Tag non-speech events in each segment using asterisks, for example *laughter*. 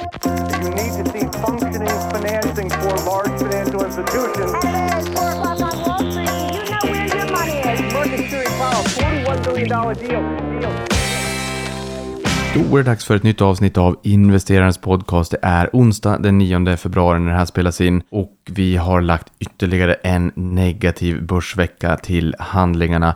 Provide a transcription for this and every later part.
You need to see functioning financing for large financial institutions. Hello, it's 4 o'clock on Wall Street. You know where your money is. Market Security Powell, $41 billion deal. deal. Då är det dags för ett nytt avsnitt av Investerarens podcast. Det är onsdag den 9 februari när det här spelas in och vi har lagt ytterligare en negativ börsvecka till handlingarna.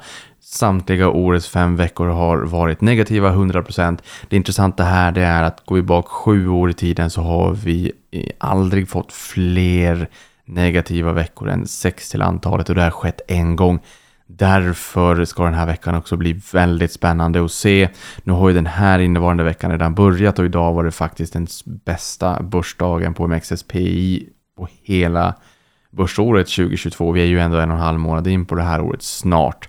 Samtliga årets fem veckor har varit negativa 100%. Det intressanta här det är att går vi bak sju år i tiden så har vi aldrig fått fler negativa veckor än sex till antalet och det har skett en gång. Därför ska den här veckan också bli väldigt spännande att se. Nu har ju den här innevarande veckan redan börjat och idag var det faktiskt den bästa börsdagen på MXSPI på hela börsåret 2022. Vi är ju ändå en och en halv månad in på det här året snart.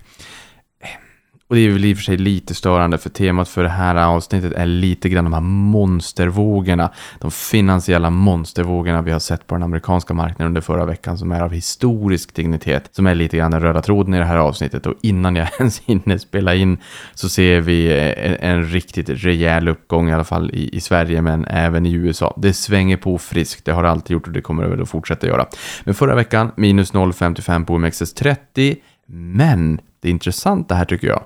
Och det är väl i och för sig lite störande för temat för det här avsnittet är lite grann de här monstervågorna. De finansiella monstervågorna vi har sett på den amerikanska marknaden under förra veckan som är av historisk dignitet. Som är lite grann den röda tråden i det här avsnittet och innan jag *laughs* ens hinner spela in så ser vi eh, en, en riktigt rejäl uppgång i alla fall i, i Sverige men även i USA. Det svänger på friskt, det har det alltid gjort och det kommer det väl att fortsätta göra. Men förra veckan minus 0,55 på OMXS30 men det intressanta här tycker jag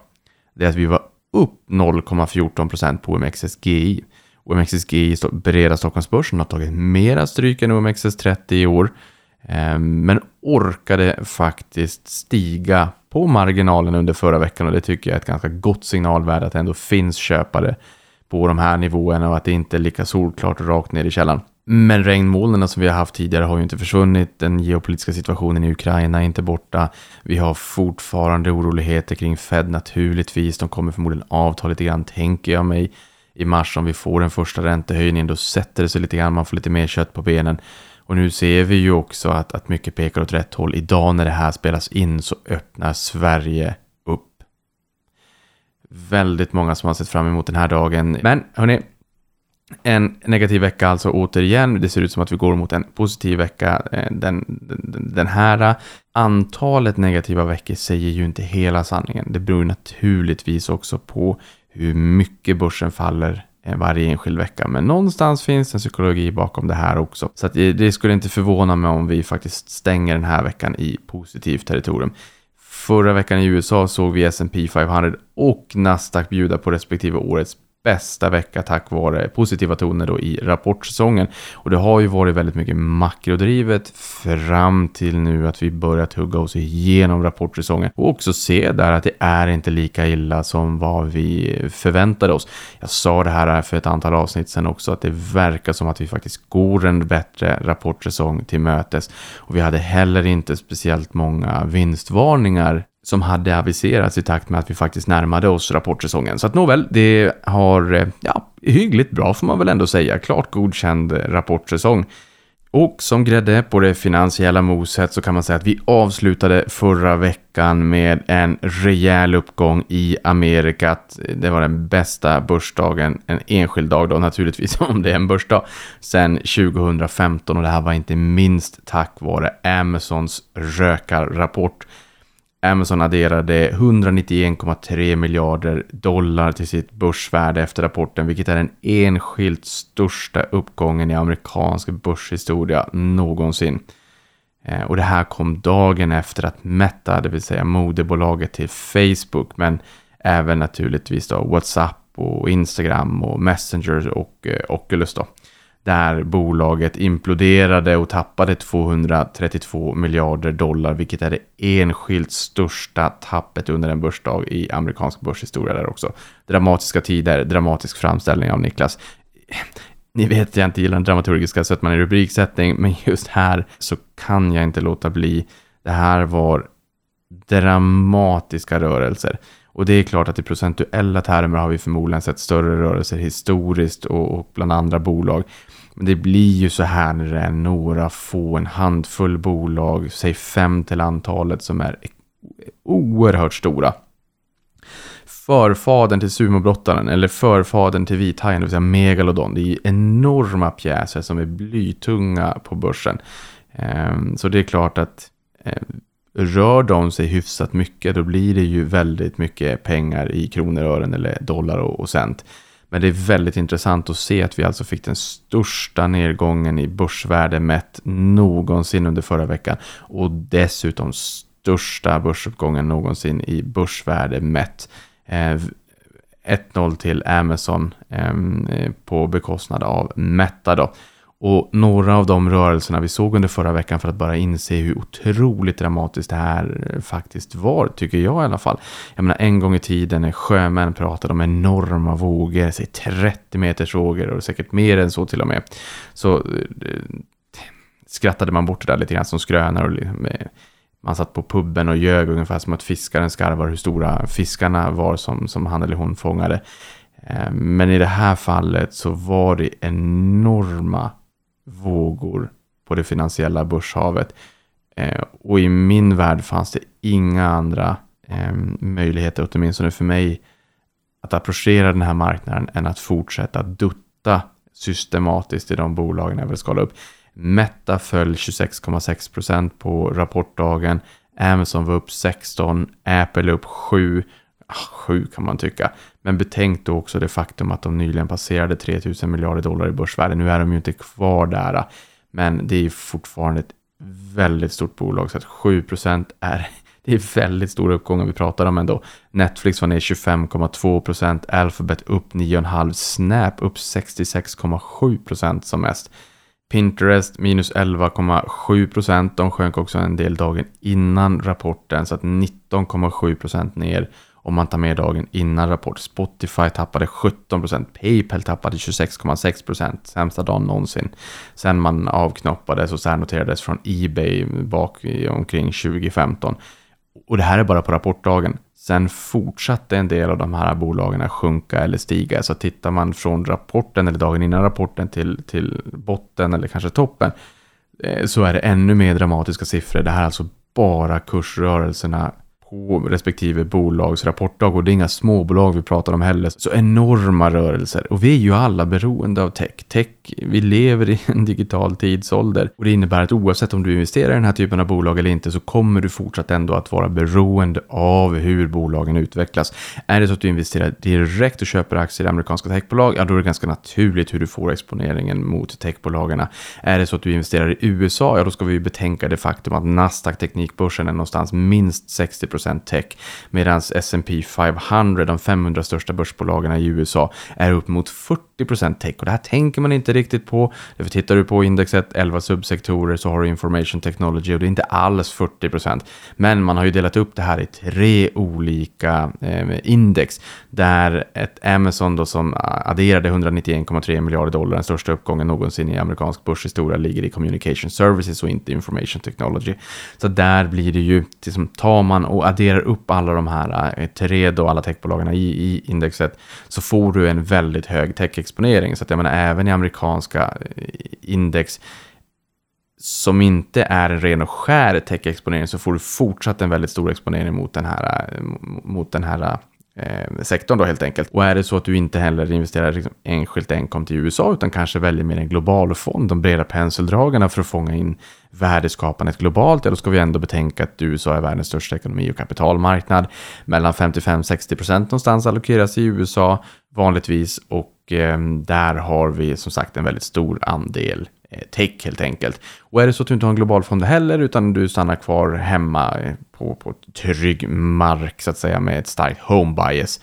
det är att vi var upp 0,14% på OMXSGI. OMXSGI, breda Stockholmsbörsen, har tagit mera stryk än OMXS30 i år. Ehm, men orkade faktiskt stiga på marginalen under förra veckan och det tycker jag är ett ganska gott signalvärde att det ändå finns köpare på de här nivåerna och att det inte är lika solklart rakt ner i källan. Men regnmolnen som vi har haft tidigare har ju inte försvunnit. Den geopolitiska situationen i Ukraina är inte borta. Vi har fortfarande oroligheter kring Fed naturligtvis. De kommer förmodligen avta lite grann, tänker jag mig. I mars om vi får den första räntehöjningen, då sätter det sig lite grann. Man får lite mer kött på benen. Och nu ser vi ju också att, att mycket pekar åt rätt håll. Idag när det här spelas in så öppnar Sverige upp. Väldigt många som har sett fram emot den här dagen. Men hörni, en negativ vecka alltså återigen. Det ser ut som att vi går mot en positiv vecka eh, den, den, den här. Antalet negativa veckor säger ju inte hela sanningen. Det beror naturligtvis också på hur mycket börsen faller eh, varje enskild vecka. Men någonstans finns en psykologi bakom det här också. Så att eh, det skulle inte förvåna mig om vi faktiskt stänger den här veckan i positivt territorium. Förra veckan i USA såg vi S&P 500 och Nasdaq bjuda på respektive årets bästa vecka tack vare positiva toner då i rapportsäsongen. Och det har ju varit väldigt mycket makrodrivet fram till nu att vi börjat hugga oss igenom rapportsäsongen och också se där att det är inte lika illa som vad vi förväntade oss. Jag sa det här för ett antal avsnitt sedan också att det verkar som att vi faktiskt går en bättre rapportsäsong till mötes och vi hade heller inte speciellt många vinstvarningar som hade aviserats i takt med att vi faktiskt närmade oss rapportsäsongen. Så att nåväl, det har, eh, ja, hyggligt bra får man väl ändå säga. Klart godkänd eh, rapportsäsong. Och som grädde på det finansiella moset så kan man säga att vi avslutade förra veckan med en rejäl uppgång i Amerikat. Eh, det var den bästa börsdagen, en enskild dag då naturligtvis *laughs* om det är en börsdag, sen 2015 och det här var inte minst tack vare Amazons rökarrapport. Amazon adderade 191,3 miljarder dollar till sitt börsvärde efter rapporten, vilket är den enskilt största uppgången i amerikansk börshistoria någonsin. Eh, och det här kom dagen efter att Meta, det vill säga moderbolaget till Facebook, men även naturligtvis då WhatsApp och Instagram och Messenger och eh, Oculus då, där bolaget imploderade och tappade 232 miljarder dollar, vilket är det enskilt största tappet under en börsdag i amerikansk börshistoria där också. Dramatiska tider, dramatisk framställning av Niklas. Ni vet jag inte gillar den dramaturgiska sötman i rubriksättning, men just här så kan jag inte låta bli. Det här var dramatiska rörelser. Och det är klart att i procentuella termer har vi förmodligen sett större rörelser historiskt och, och bland andra bolag. Men det blir ju så här när det är några få, en handfull bolag, säg fem till antalet som är oerhört stora. Förfadern till sumobrottaren eller förfadern till vithajen, det vill säga megalodon. Det är ju enorma pjäser som är blytunga på börsen. Ehm, så det är klart att ehm, rör de sig hyfsat mycket då blir det ju väldigt mycket pengar i kronor, ören eller dollar och cent. Men det är väldigt intressant att se att vi alltså fick den största nedgången i börsvärde mätt någonsin under förra veckan. Och dessutom största börsuppgången någonsin i börsvärde mätt. Eh, 1-0 till Amazon eh, på bekostnad av Meta då. Och några av de rörelserna vi såg under förra veckan för att bara inse hur otroligt dramatiskt det här eh, faktiskt var, tycker jag i alla fall. Jag menar en gång i tiden när sjömän pratade om enorma vågor, säg 30 meters vågor och säkert mer än så till och med, så eh, skrattade man bort det där lite grann som skrönor och liksom, eh, man satt på puben och ljög ungefär som att fiskaren skarvar hur stora fiskarna var som, som han eller hon fångade. Men i det här fallet så var det enorma vågor på det finansiella börshavet. Eh, och i min värld fanns det inga andra eh, möjligheter, åtminstone för mig, att approchera den här marknaden än att fortsätta dutta systematiskt i de bolagen jag vill skala upp. Meta föll 26,6% på rapportdagen. Amazon var upp 16, Apple upp 7. Ah, 7 kan man tycka. Men betänk då också det faktum att de nyligen passerade 3000 miljarder dollar i börsvärde. Nu är de ju inte kvar där, men det är fortfarande ett väldigt stort bolag. Så att 7 är, *laughs* det är väldigt stora uppgångar vi pratar om ändå. Netflix var ner 25,2 procent. Alphabet upp 9,5 Snap upp 66,7 procent som mest. Pinterest minus 11,7 procent. De sjönk också en del dagen innan rapporten, så att 19,7 procent ner om man tar med dagen innan rapport. Spotify tappade 17%, Paypal tappade 26,6%, sämsta dagen någonsin. Sen man avknoppades och särnoterades från Ebay bak omkring 2015. Och det här är bara på rapportdagen. Sen fortsatte en del av de här bolagen att sjunka eller stiga. Så tittar man från rapporten eller dagen innan rapporten till, till botten eller kanske toppen eh, så är det ännu mer dramatiska siffror. Det här är alltså bara kursrörelserna på respektive bolags rapportdag och det är inga småbolag vi pratar om heller. Så enorma rörelser och vi är ju alla beroende av tech. Tech, vi lever i en digital tidsålder och det innebär att oavsett om du investerar i den här typen av bolag eller inte så kommer du fortsatt ändå att vara beroende av hur bolagen utvecklas. Är det så att du investerar direkt och köper aktier i amerikanska techbolag, ja då är det ganska naturligt hur du får exponeringen mot techbolagen. Är det så att du investerar i USA, ja då ska vi betänka det faktum att Nasdaq teknikbörsen är någonstans minst 60 tech, medan S&P 500, de 500 största börsbolagen i USA, är upp mot 40% tech. Och det här tänker man inte riktigt på. Därför tittar du på indexet, 11 subsektorer, så har du information technology och det är inte alls 40% Men man har ju delat upp det här i tre olika eh, index, där ett Amazon då som adderade 191,3 miljarder dollar, den största uppgången någonsin i amerikansk börshistoria, ligger i communication services och inte information technology. Så där blir det ju, liksom, tar man och adderar upp alla de här eh, Teredo tre då, alla techbolagen i, i indexet, så får du en väldigt hög techexponering. Så att jag menar, även i amerikanska eh, index som inte är en ren och skär techexponering så får du fortsatt en väldigt stor exponering mot den här, eh, mot den här eh, sektorn då helt enkelt. Och är det så att du inte heller investerar liksom enskilt enkom till USA utan kanske väljer mer en global fond, de breda penseldragarna för att fånga in värdeskapandet globalt, ja då ska vi ändå betänka att USA är världens största ekonomi och kapitalmarknad. Mellan 55-60 procent någonstans allokeras i USA vanligtvis och eh, där har vi som sagt en väldigt stor andel Eh, tech helt enkelt. Och är det så att du inte har en global fond heller utan du stannar kvar hemma eh, på, på trygg mark så att säga med ett starkt home bias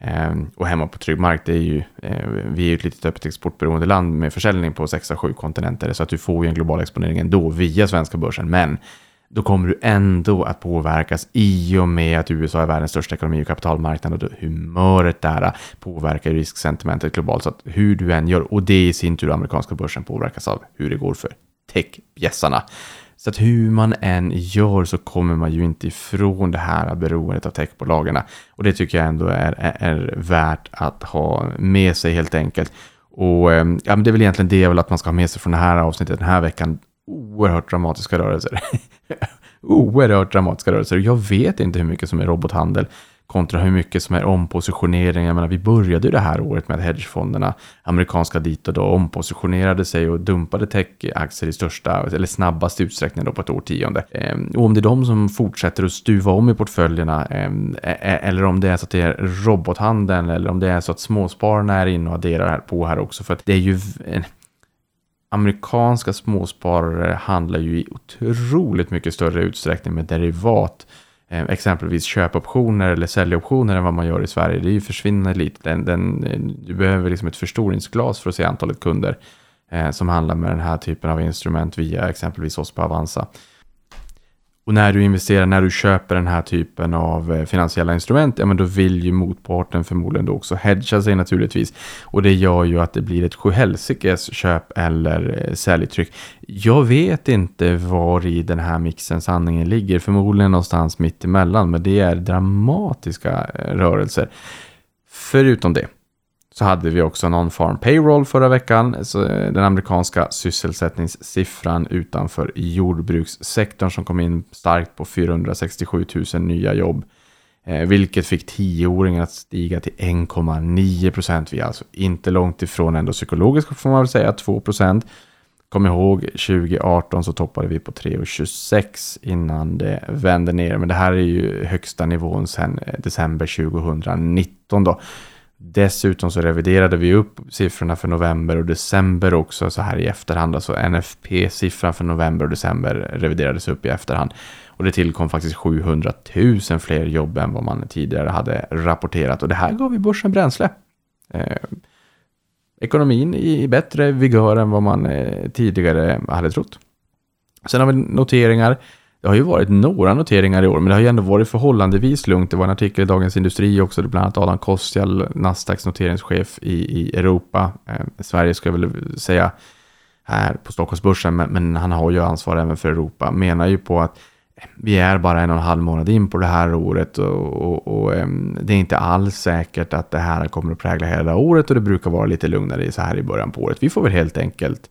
Ehm, och hemma på trygg mark, det är ju, eh, vi är ju ett litet öppet exportberoende land med försäljning på 6 7 kontinenter, så att du får ju en global exponering ändå via svenska börsen. Men då kommer du ändå att påverkas i och med att USA är världens största ekonomi och kapitalmarknad och humöret där påverkar risksentimentet globalt. Så att hur du än gör, och det i sin tur amerikanska börsen påverkas av hur det går för techbjässarna. Så att hur man än gör så kommer man ju inte ifrån det här beroendet av techbolagen. Och det tycker jag ändå är, är, är värt att ha med sig helt enkelt. Och ehm, ja, men det är väl egentligen det jag vill att man ska ha med sig från det här avsnittet den här veckan. Oerhört dramatiska rörelser. *laughs* Oerhört dramatiska rörelser. Jag vet inte hur mycket som är robothandel kontra hur mycket som är ompositionering. Jag menar, vi började ju det här året med att hedgefonderna, amerikanska dit och då, ompositionerade sig och dumpade techaktier i största, eller snabbast utsträckning då på ett årtionde. Ehm, och om det är de som fortsätter att stuva om i portföljerna, ehm, e-, e-, eller om det är så att det är robothandeln, eller om det är så att småspararna är inne och adderar här på här också, för att det är ju amerikanska småsparare handlar ju i otroligt mycket större utsträckning med derivat. Eh, exempelvis köpoptioner eller säljoptioner än vad man gör i Sverige. Det är ju försvinnande lite. Den, den, eh, du behöver liksom ett förstoringsglas för att se antalet kunder eh, som handlar med den här typen av instrument via exempelvis oss på Avanza. Och när du investerar, när du köper den här typen av eh, finansiella instrument, ja men då vill ju motparten förmodligen då också hedga sig naturligtvis. Och det gör ju att det blir ett sjuhelsikes köp eller eh, säljtryck. Jag vet inte var i den här mixen sanningen ligger, förmodligen någonstans mitt emellan, men det är dramatiska eh, rörelser. Förutom det, så hade vi också non-farm payroll förra veckan, så eh, den amerikanska sysselsättningssiffran utanför jordbrukssektorn som kom in starkt på 467 000 nya jobb. Eh, vilket fick tioåringen att stiga till 1,9 procent. Vi är alltså inte långt ifrån ändå psykologiskt får man väl säga 2 procent. Kom ihåg 2018 så toppade vi på 3,26 innan det vände ner. Men det här är ju högsta nivån sedan eh, december 2019 då. Dessutom så reviderade vi upp siffrorna för november och december också så här i efterhand. Alltså NFP-siffran för november och december reviderades upp i efterhand. Och det tillkom faktiskt 700 000 fler jobb än vad man tidigare hade rapporterat. Och det här gav ju börsen bränsle. Eh, ekonomin i bättre vigör än vad man eh, tidigare hade trott. Sen har vi noteringar. Det har ju varit några noteringar i år, men det har ju ändå varit förhållandevis lugnt. Det var en artikel i Dagens Industri också, bland annat Adam Kostial, Nasdaqs noteringschef i, i Europa. Eh, Sverige ska jag väl säga här på Stockholmsbörsen, men, men, han har ju ansvar även för Europa. Menar ju på att eh, vi är bara en och en halv månad in på det här året och, och, och eh, det är inte alls säkert att det här kommer att prägla hela året och det brukar vara lite lugnare så här i början på året. Vi får väl helt enkelt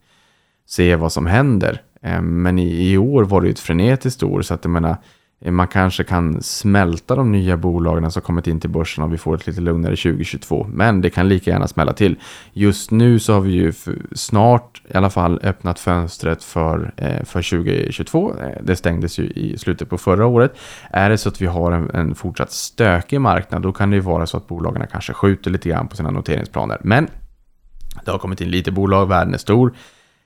se vad som händer. Eh, men i, i år var det ju ett frenetiskt år så att jag menar eh, man kanske kan smälta de nya bolagen som kommit in till börsen om vi får ett lite lugnare 2022. Men det kan lika gärna smälla till. Just nu så har vi ju snart i alla fall öppnat fönstret för, eh, för 2022. Det stängdes ju i slutet på förra året. Är det så att vi har en, en fortsatt stökig marknad då kan det ju vara så att bolagen kanske skjuter lite grann på sina noteringsplaner. Men det har kommit in lite bolag, världen är stor.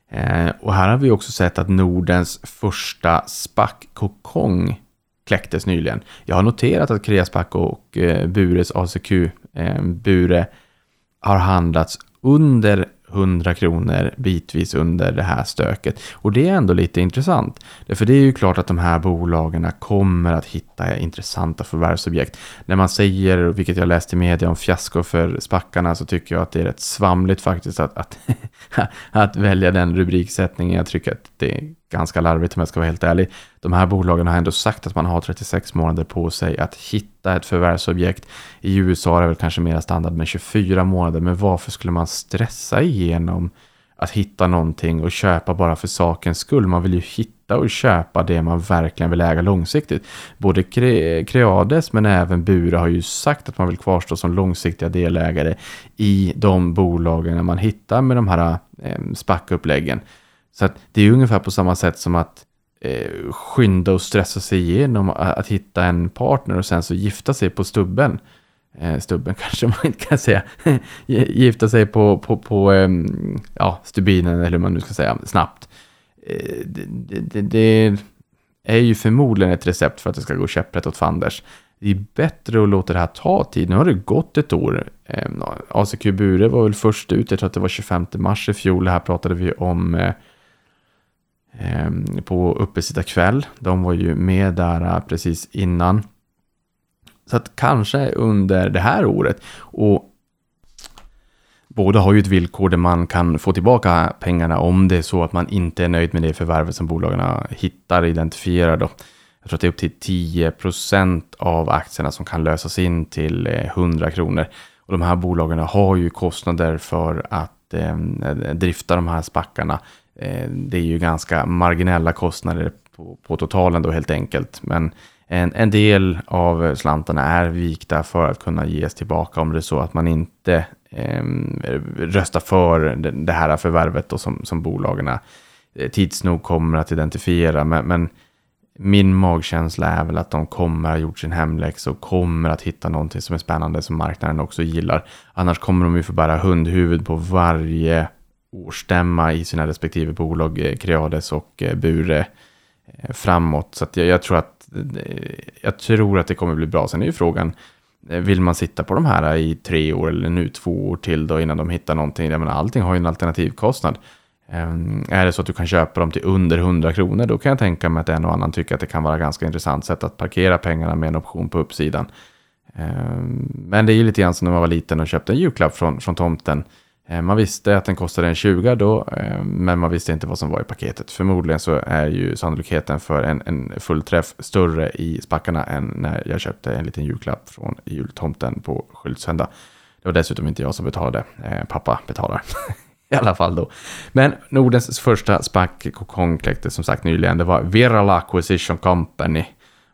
Eh, och här har vi också sett att Nordens första SPAC-kokong kläcktes nyligen. Jag har noterat att Kreaspac och eh, Bures ACQ-Bure eh, har handlats under 100 kronor bitvis under det här stöket. Och det är ändå lite intressant. För det är ju klart att de här bolagen kommer att hitta intressanta förvärvsobjekt. När man säger, vilket jag läste i media om fiasko för spackarna, så tycker jag att det är rätt svamligt faktiskt att, att, *laughs* att välja den rubriksättningen. Jag tycker att det ganska larvigt om jag ska vara helt ärlig. De här bolagen har ändå sagt att man har 36 månader på sig att hitta ett förvärvsobjekt. I USA är det väl kanske mer standard med 24 månader, men varför skulle man stressa igenom att hitta någonting och köpa bara för sakens skull? Man vill ju hitta och köpa det man verkligen vill äga långsiktigt. Både Creades men även Bure har ju sagt att man vill kvarstå som långsiktiga delägare i de bolagen man hittar med de här eh, SPAC-uppläggen. Så att det är ungefär på samma sätt som att eh, skynda och stressa sig igenom att, att, hitta en partner och sen så gifta sig på stubben. Eh, stubben *laughs* kanske man inte kan säga. gifta sig på, på, på eh, ja, stubinen eller hur man nu ska säga snabbt. Eh, det, det, det, är ju förmodligen ett recept för att det ska gå käpprätt åt fanders. Det är bättre att låta det här ta tid. Nu har det gått ett år. Ehm, ACQ Bure var väl först ut, jag tror att det var 25 mars i fjol. Här pratade vi om eh, på Ehm, på uppesittarkväll. De var ju med där äh, precis innan. Så att kanske under det här året. Och Båda har ju ett villkor där man kan få tillbaka pengarna om det är så att man inte är nöjd med det förvärvet som bolagen hittar identifierar. Då. Jag tror att det är upp till 10 procent av aktierna som kan lösas in till eh, 100 kronor. Och de här bolagen har ju kostnader för att ehm, eh, drifta de här spackarna Eh, det är ju ganska marginella kostnader på, på totalen då helt enkelt. Men en, en del av slantarna är vikta för att kunna ges tillbaka om det är så att man inte eh, röstar för det, här förvärvet då som, som bolagen eh, tids nog kommer att identifiera. Men, men, min magkänsla är väl att de kommer att ha gjort sin hemläxa och kommer att hitta någonting som är spännande som marknaden också gillar. Annars kommer de ju få bära hundhuvud på varje årsstämma i sina respektive bolag, eh, Creades och eh, Bure eh, framåt. Så jag, jag, tror att, jag tror att det kommer bli bra. Sen är ju frågan, vill man sitta på de här i tre år eller nu två år till då innan de hittar någonting? Jag menar, allting har ju en alternativkostnad. Um, är det så att du kan köpa dem till under 100 kronor, då kan jag tänka mig att en och annan tycker att det kan vara ganska intressant sätt att parkera pengarna med en option på uppsidan. Um, men det är ju lite grann som när man var liten och köpte en julklapp från, från tomten. Eh, man visste att den kostade en 20 då, eh, men man visste inte vad som var i paketet. Förmodligen så är ju sannolikheten för en, en fullträff större i spackarna än när jag köpte en liten julklapp från jultomten på Skyltsända. Det var dessutom inte jag som betalade, eh, pappa betalar. *laughs* I alla fall då. Men Nordens första SPAC kokong kläcktes som sagt nyligen. Det var Virala Acquisition Company.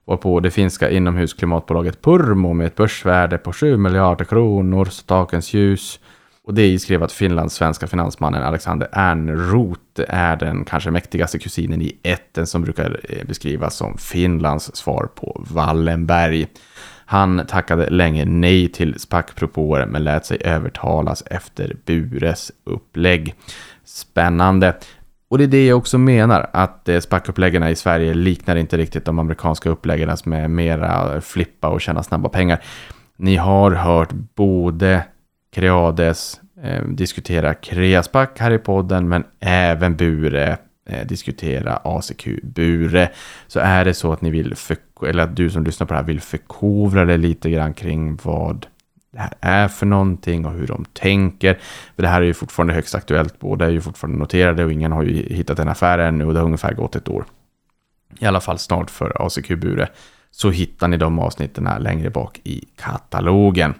Och på det finska inomhusklimatbolaget Purmo med ett börsvärde på 7 miljarder kronor, stakens ljus och det skrev att Finlands svenska finansmannen Alexander Ernroth är den kanske mäktigaste kusinen i ätten som brukar eh, beskrivas som Finlands svar på Wallenberg. Han tackade länge nej till SPAC-propåer men lät sig övertalas efter Bures upplägg. Spännande. Och det är det jag också menar, att eh, SPAC-uppläggen i Sverige liknar inte riktigt de amerikanska uppläggen är mera flippa och tjäna snabba pengar. Ni har hört både Creades, eh, diskutera Kreasback här i podden, men även Bure, eh, diskutera ACQ Bure. Så är det så att ni vill, för, eller att du som lyssnar på det här vill förkovra dig lite grann kring vad det här är för någonting och hur de tänker. För det här är ju fortfarande högst aktuellt. Båda är ju fortfarande noterade och ingen har ju hittat en affär ännu och det har ungefär gått ett år. I alla fall snart för ACQ Bure. Så hittar ni de avsnitten här längre bak i katalogen.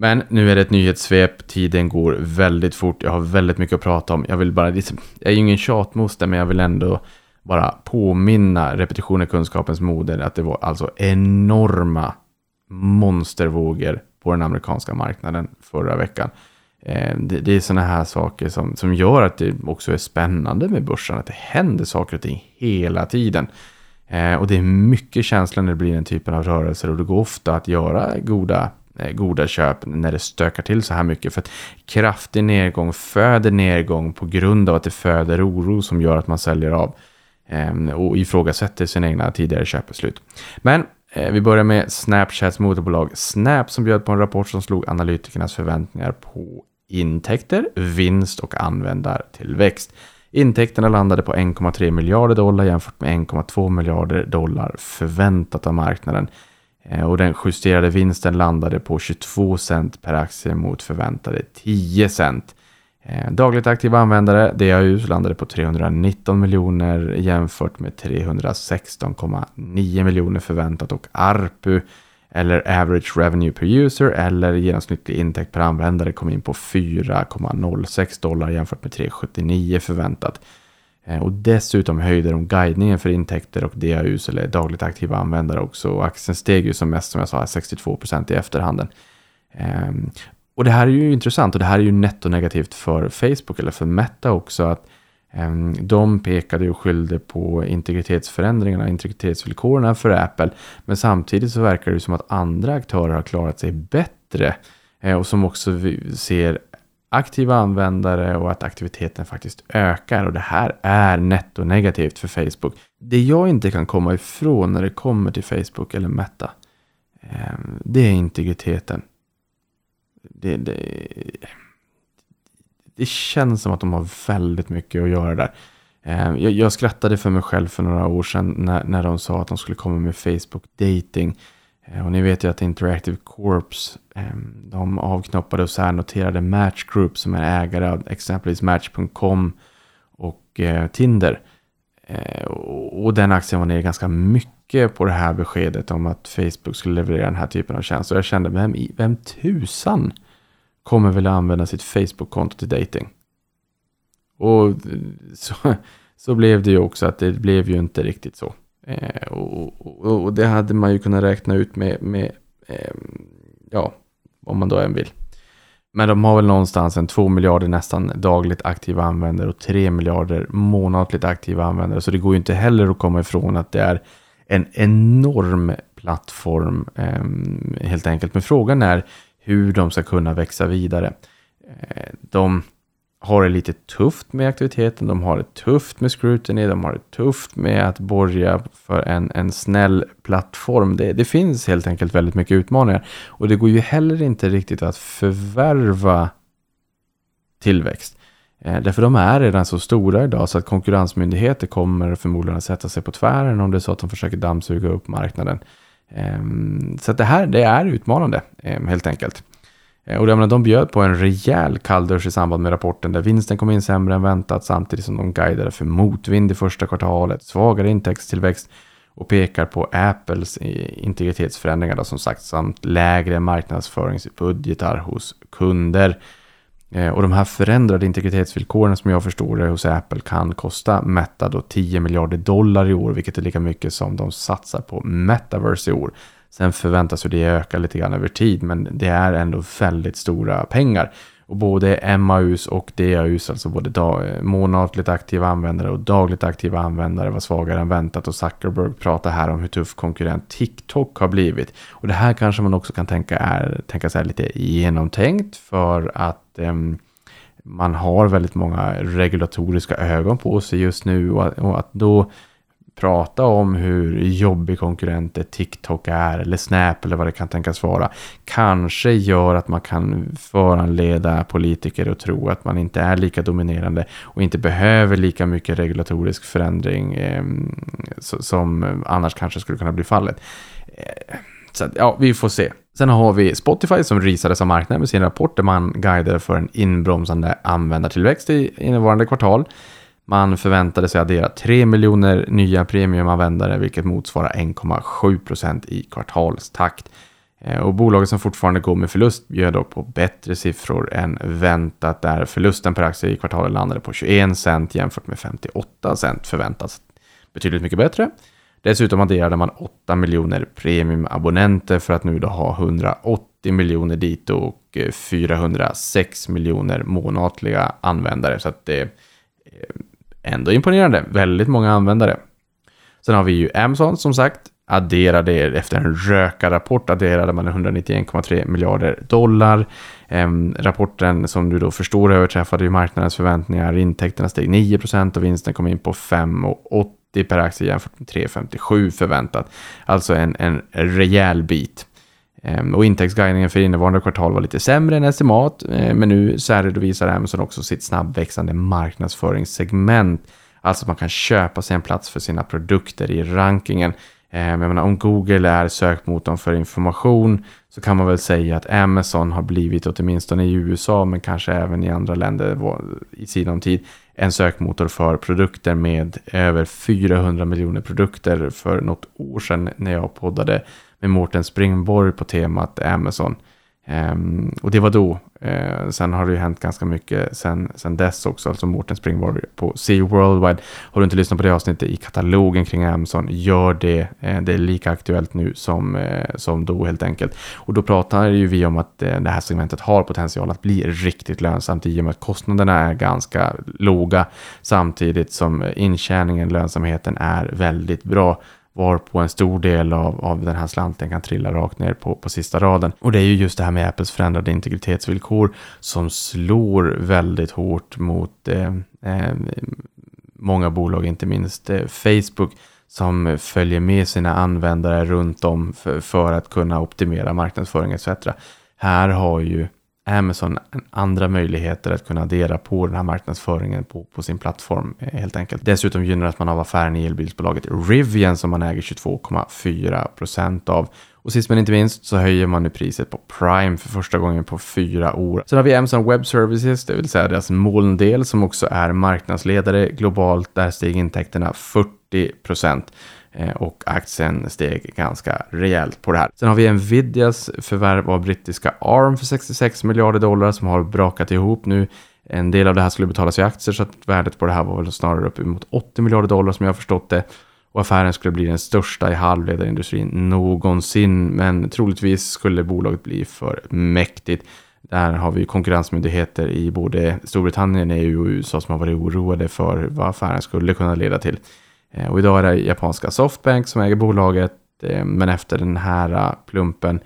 Men nu är det ett nyhetssvep, tiden går väldigt fort, jag har väldigt mycket att prata om. Jag vill bara, liksom, jag är ju ingen tjatmoster, men jag vill ändå bara påminna repetition är kunskapens moder att det var alltså enorma monstervågor på den amerikanska marknaden förra veckan. Eh, det, är sådana här saker som, som gör att det också är spännande med börsen, att det händer saker och ting hela tiden. Eh, och det är mycket känsla när det blir den typen av rörelser och det går ofta att göra goda Eh, goda köp när det stökar till så här mycket. För att kraftig nedgång föder nedgång på grund av att det föder oro som gör att man säljer av ehm, och ifrågasätter sina egna tidigare köpbeslut. Men eh, vi börjar med Snapchats moderbolag Snap som bjöd på en rapport som slog analytikernas förväntningar på intäkter, vinst och användartillväxt. Intäkterna landade på 1,3 miljarder dollar jämfört med 1,2 miljarder dollar förväntat av marknaden. Eh, och den justerade vinsten landade på 22 cent per aktie mot förväntade 10 cent. Eh, dagligt aktiva användare, DAU, landade på 319 miljoner jämfört med 316,9 miljoner förväntat och ARPU eller average revenue per user eller genomsnittlig intäkt per användare kom in på 4,06 dollar jämfört med 3,79 förväntat. Eh, och dessutom höjde de guidningen för intäkter och DAUs eller dagligt aktiva användare också. Och aktien steg ju som mest som jag sa 62% i efterhanden. Ehm, och det här är ju intressant och det här är ju nettonegativt för Facebook eller för Meta också. att ehm, de pekade och skyllde på integritetsförändringarna, integritetsvillkoren för Apple. Men samtidigt så verkar det som att andra aktörer har klarat sig bättre. Eh, och som också ser aktiva användare och att aktiviteten faktiskt ökar. Och det här är netto negativt för Facebook. Det jag inte kan komma ifrån när det kommer till Facebook eller Meta, ehm, det är integriteten. Det, det, det känns som att de har väldigt mycket att göra där. Ehm, jag, jag skrattade för mig själv för några år sedan när, när de sa att de skulle komma med Facebook dating. Eh, och ni vet ju att Interactive Corps, ehm, de avknoppade och särnoterade Match Group som är ägare av exempelvis Match.com och eh, Tinder. Eh, och den aktien var ner ganska mycket på det här beskedet om att Facebook skulle leverera den här typen av tjänst. Och jag kände, vem, vem tusan kommer väl använda sitt Facebook-konto till dating? Och så, så blev det ju också att det blev ju inte riktigt så. Eh, och, och, och, det hade man ju kunnat räkna ut med, med eh, ja, om man då än vill. Men de har väl någonstans en 2 miljarder nästan dagligt aktiva användare och 3 miljarder månatligt aktiva användare. Så det går ju inte heller att komma ifrån att det är en enorm plattform eh, helt enkelt. Men frågan är hur de ska kunna växa vidare. Eh, de har det lite tufft med aktiviteten, de har det tufft med scrutiny, de har det tufft med att borga för en, en snäll plattform. Det, det finns helt enkelt väldigt mycket utmaningar. Och det går ju heller inte riktigt att förvärva tillväxt. Eh, därför de är redan så stora idag så att konkurrensmyndigheter kommer förmodligen att sätta sig på tvären om det är så att de försöker dammsuga upp marknaden. Eh, så att det här det är utmanande eh, helt enkelt. Eh, och jag menar, de bjöd på en rejäl kalldusch i samband med rapporten där vinsten kom in sämre än väntat samtidigt som de guidade för motvind i första kvartalet, svagare intäktstillväxt och pekar på Apples eh, integritetsförändringar då, som sagt samt lägre marknadsföringsbudgetar hos kunder. Eh, och de här förändrade integritetsvillkoren som jag förstår det hos Apple kan kosta Meta då 10 miljarder dollar i år, vilket är lika mycket som de satsar på Metaverse i år. Sen förväntas ju det öka lite grann över tid, men det är ändå väldigt stora pengar. Och både MAUs och DAUs, alltså både dag, månatligt aktiva användare och dagligt aktiva användare var svagare än väntat och Zuckerberg pratar här om hur tuff konkurrent TikTok har blivit. Och det här kanske man också kan tänka är tänka sig lite genomtänkt för att eh, man har väldigt många regulatoriska ögon på sig just nu och att, och att då prata om hur jobbig konkurrenter TikTok är eller Snap eller vad det kan tänkas vara kanske gör att man kan föranleda politiker att tro att man inte är lika dominerande och inte behöver lika mycket regulatorisk förändring eh, som annars kanske skulle kunna bli fallet. Eh, så ja, vi får se. Sen har vi Spotify som risades av marknaden med sin rapport där man guidade för en inbromsande användartillväxt i innevarande kvartal. Man förväntade sig addera 3 miljoner nya premiumanvändare, vilket motsvarar 1,7 procent i kvartalstakt. Eh, och bolaget som fortfarande går med förlust bjöd dock på bättre siffror än väntat, där förlusten per aktie i kvartalet landade på 21 cent jämfört med 58 cent förväntas. Betydligt mycket bättre. Dessutom adderade man 8 miljoner premiumabonnenter för att nu då ha 180 miljoner dit och eh, 406 miljoner månatliga användare. Så att det eh, ändå imponerande. Väldigt många användare. Sen har vi ju Amazon som sagt. Adderade efter en rökarrapport adderade man 191,3 miljarder dollar. Ehm, rapporten som du då förstår överträffade ju marknadens förväntningar. Intäkterna steg 9 procent och vinsten kom in på 5,80 per aktie jämfört med 3,57 förväntat. Alltså en, en rejäl bit. Ehm, och intäktsguidningen för innevarande kvartal var lite sämre än estimat, eh, men nu särredovisar Amazon också sitt snabbväxande marknadsföringssegment. Alltså man kan köpa sig en plats för sina produkter i rankingen. Ehm, jag menar, om Google är sökmotorn för information så kan man väl säga att Amazon har blivit, åtminstone i USA, men kanske även i andra länder i sinom tid, en sökmotor för produkter med över 400 miljoner produkter för något år sedan när jag poddade med Mårten Springborg på temat Amazon. Um, och det var då. Uh, sen har det ju hänt ganska mycket sen, sen dess också. Alltså Mårten Springborg på Sea Worldwide. Har du inte lyssnat på det avsnittet i katalogen kring Amazon, gör det. Uh, det är lika aktuellt nu som, uh, som då helt enkelt. Och då pratar ju vi om att det här segmentet har potential att bli riktigt lönsamt i och med att kostnaderna är ganska låga. Samtidigt som intjäningen, lönsamheten är väldigt bra varpå en stor del av, av den här slanten kan trilla rakt ner på, på sista raden. Och det är ju just det här med Apples förändrade integritetsvillkor som slår väldigt hårt mot eh, eh, många bolag, inte minst eh, Facebook, som följer med sina användare runt om för, för att kunna optimera marknadsföring etc. Här har ju Amazon andra möjligheter att kunna addera på den här marknadsföringen på, på sin plattform eh, helt enkelt. Dessutom gynnas man av affären i elbilsbolaget Rivian som man äger 22,4 procent av. Och sist men inte minst så höjer man nu priset på Prime för första gången på fyra år. Sen har vi Amazon Web Services, det vill säga deras molndel som också är marknadsledare globalt. Där steg intäkterna 40 procent. Eh, och aktien steg ganska rejält på det här. Sen har vi Nvidias förvärv av brittiska ARM för 66 miljarder dollar som har brakat ihop nu. En del av det här skulle betalas i aktier så att värdet på det här var väl snarare uppemot 80 miljarder dollar som jag har förstått det. och affären skulle bli den största i halvledarindustrin någonsin. Men troligtvis skulle bolaget bli för mäktigt. Där har vi konkurrensmyndigheter i både Storbritannien, EU och USA som har varit oroade för vad affären skulle kunna leda till. Eh, och idag är det japanska Softbank som äger bolaget. Eh, men efter den här eh, plumpen,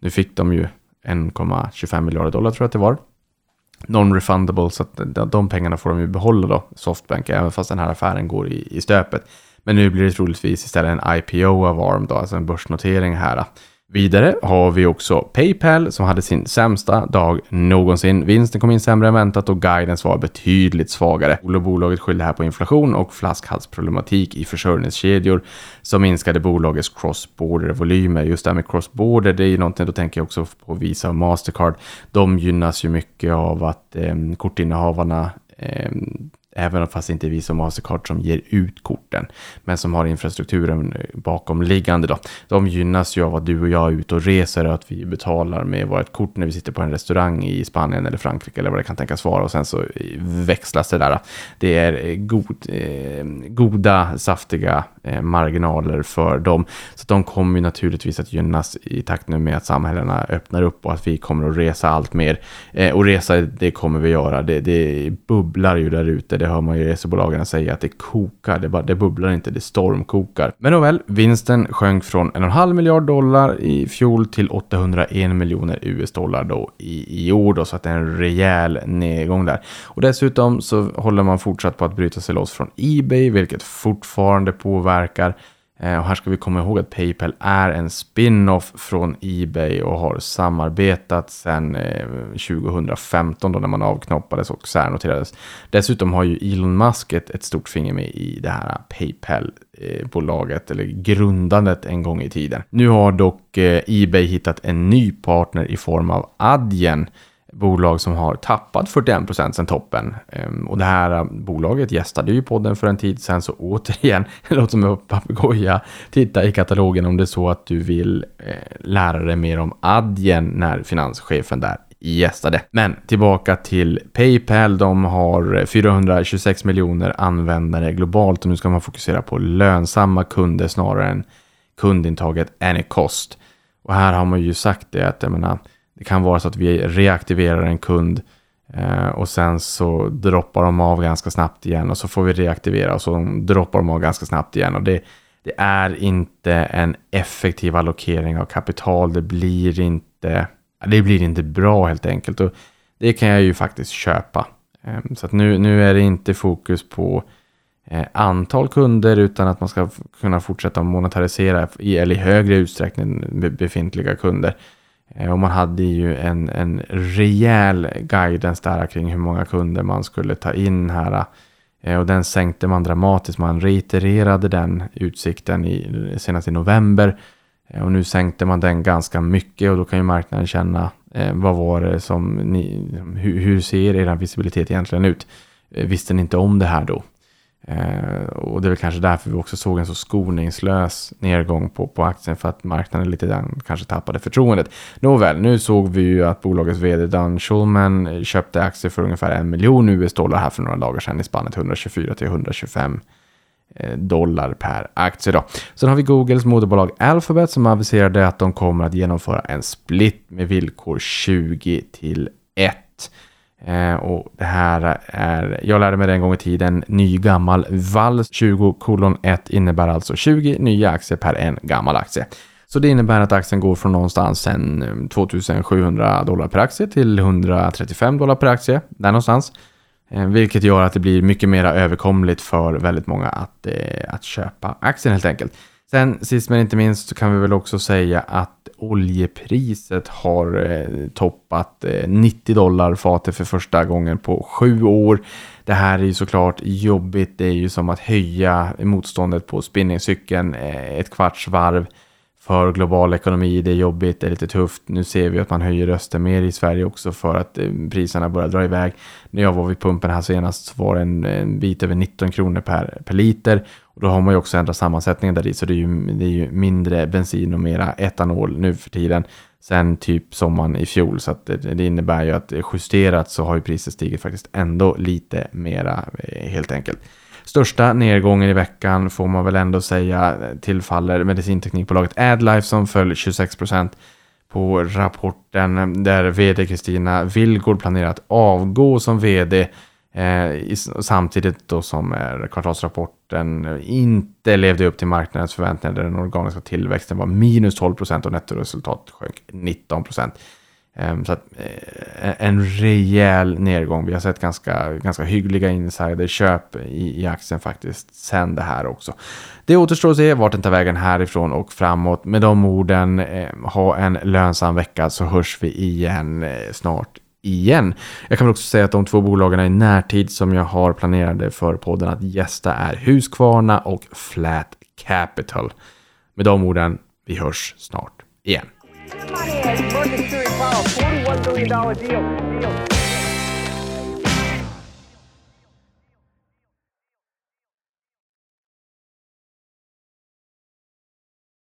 nu fick de ju 1,25 miljarder dollar tror jag att det var. Non-refundable, så att de pengarna får de ju behålla då, Softbank, även fast den här affären går i, i stöpet. Men nu blir det troligtvis istället en IPO av ARM, då, alltså en börsnotering här. Vidare har vi också Paypal som hade sin sämsta dag någonsin. Vinsten kom in sämre än väntat och guidance var betydligt svagare. Bolaget skyllde här på inflation och flaskhalsproblematik i försörjningskedjor som minskade bolagets cross-border-volymer. Just det här med cross-border, det är ju någonting, då tänker jag också på Visa och Mastercard. De gynnas ju mycket av att eh, kortinnehavarna eh, även fast det inte är vi som Mastercard som ger ut korten, men som har infrastrukturen eh, bakomliggande då. De gynnas ju av att du och jag är ute och reser och att vi betalar med vårt kort när vi sitter på en restaurang i Spanien eller Frankrike eller vad det kan tänkas vara och sen så eh, växlas det där. Det är eh, god, eh, goda, saftiga Eh, marginaler för dem. Så de kommer ju naturligtvis att gynnas i takt med att samhällena öppnar upp och att vi kommer att resa allt mer. Eh, och resa, det kommer vi göra. Det, det bubblar ju där ute Det hör man ju resebolagen säga att det kokar, det, bara, det bubblar inte, det stormkokar. Men oh nåväl, vinsten sjönk från 1,5 miljard dollar i fjol till 801 miljoner US dollar då i, i år då, så att det är en rejäl nedgång där. Och dessutom så håller man fortsatt på att bryta sig loss från Ebay, vilket fortfarande påverkar Eh, och här ska vi komma ihåg att Paypal är en spin-off från Ebay och har samarbetat sedan eh, 2015 då när man avknoppades och särnoterades. Dessutom har ju Elon Musk ett, ett stort finger med i det här Paypal-bolaget eh, eller grundandet en gång i tiden. Nu har dock eh, Ebay hittat en ny partner i form av Adyen bolag som har tappat 41 procent sedan toppen. Ehm, och det här äh, bolaget gästade ju podden för en tid sedan, så återigen, *laughs* låt som en papegoja, titta i katalogen om det är så att du vill eh, lära dig mer om Adyen när finanschefen där gästade. Men tillbaka till Paypal. De har 426 miljoner användare globalt och nu ska man fokusera på lönsamma kunder snarare än kundintaget any cost. Och här har man ju sagt det att jag menar, det kan vara så att vi reaktiverar en kund eh, och sen så droppar de av ganska snabbt igen och så får vi reaktivera och så droppar de av ganska snabbt igen. Och det, det är inte en effektiv allokering av kapital. Det blir inte, det blir inte bra helt enkelt. Och det kan jag ju faktiskt köpa. Eh, så att nu, nu är det inte fokus på eh, antal kunder utan att man ska kunna fortsätta monetarisera i, eller i högre utsträckning befintliga kunder. Eh, och man hade ju en, en rejäl guidance där kring hur många kunder man skulle ta in här. Eh, och den sänkte man dramatiskt. Man reitererade den utsikten i, senast i november. Eh, och nu sänkte man den ganska mycket och då kan ju marknaden känna vad var det som ni, hur, hur ser er visibilitet egentligen ut? Visste ni inte om det här då? Eh, och det är väl kanske därför vi också såg en så skoningslös nedgång på, på aktien för att marknaden lite grann kanske tappade förtroendet. Nåväl, nu såg vi ju att bolagets vd Dan Schulman eh, köpte aktier för ungefär en miljon US dollar här för några dagar sedan i spannet 124 till 125 eh, dollar per aktie. Då. Sen har vi Googles moderbolag Alphabet som aviserade att de kommer att genomföra en split med villkor 20 till 1. Eh, och det här är, jag lärde mig det en gång i tiden, ny gammal vals 20 kolon 1 innebär alltså 20 nya aktier per en gammal aktie. Så det innebär att aktien går från någonstans sen mm, 2700 dollar per aktie till 135 dollar per aktie, där någonstans. Eh, vilket gör att det blir mycket mer överkomligt för väldigt många att, eh, att köpa aktien helt enkelt. Sen sist men inte minst så kan vi väl också säga att oljepriset har eh, toppat eh, 90 dollar fatet för första gången på sju år. Det här är ju såklart jobbigt. Det är ju som att höja motståndet på spinningcykeln eh, ett kvarts varv för global ekonomi. Det är jobbigt, det är lite tufft. Nu ser vi att man höjer rösten mer i Sverige också för att eh, priserna börjar dra iväg. När jag var vid pumpen här senast så var det en, en bit över 19 kronor per, per liter. Och då har man ju också ändrat sammansättningen där i, så det är, ju, det är ju mindre bensin och mera etanol nu för tiden. Sen typ sommaren i fjol, så att det, det innebär ju att justerat så har ju priset stigit faktiskt ändå lite mera eh, helt enkelt. Största nedgången i veckan får man väl ändå säga eh, tillfaller medicinteknikbolaget AdLife som föll 26 procent på rapporten där vd Kristina Vilgård planerar att avgå som vd eh, samtidigt då som eh, kvartalsrapporten eh, inte levde upp till marknadens förväntningar där den organiska tillväxten var minus 12 procent och nettoresultatet sjönk 19 procent. Eh, så att, eh, en rejäl nedgång. Vi har sett ganska, ganska hyggliga insiderköp i, i aktien faktiskt sen det här också. Det återstår att se vart den tar vägen härifrån och framåt. Med de orden, eh, ha en lönsam vecka så hörs vi igen eh, snart igen. Jag kan väl också säga att de två bolagen i närtid som jag har planerade för podden att gästa är Husqvarna och Flat Capital. Med de orden, vi hörs snart igen.